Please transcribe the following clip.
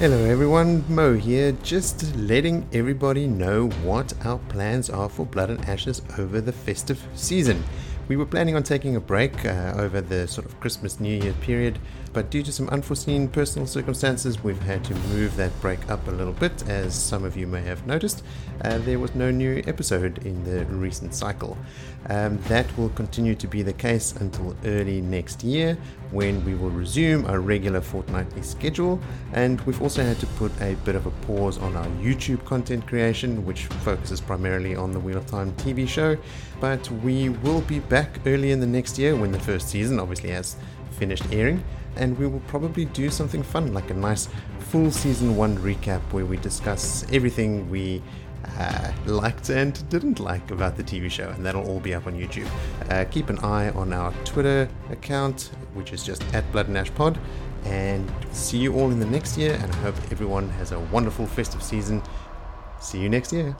Hello everyone, Mo here, just letting everybody know what our plans are for Blood and Ashes over the festive season. We were planning on taking a break uh, over the sort of Christmas New Year period, but due to some unforeseen personal circumstances, we've had to move that break up a little bit. As some of you may have noticed, uh, there was no new episode in the recent cycle. Um, that will continue to be the case until early next year when we will resume our regular fortnightly schedule. And we've also had to put a bit of a pause on our YouTube content creation, which focuses primarily on the Wheel of Time TV show. But we will be back early in the next year when the first season obviously has finished airing and we will probably do something fun like a nice full season one recap where we discuss everything we uh, liked and didn't like about the TV show, and that'll all be up on YouTube. Uh, keep an eye on our Twitter account, which is just at Blood and Ash Pod, and see you all in the next year. And I hope everyone has a wonderful festive season. See you next year.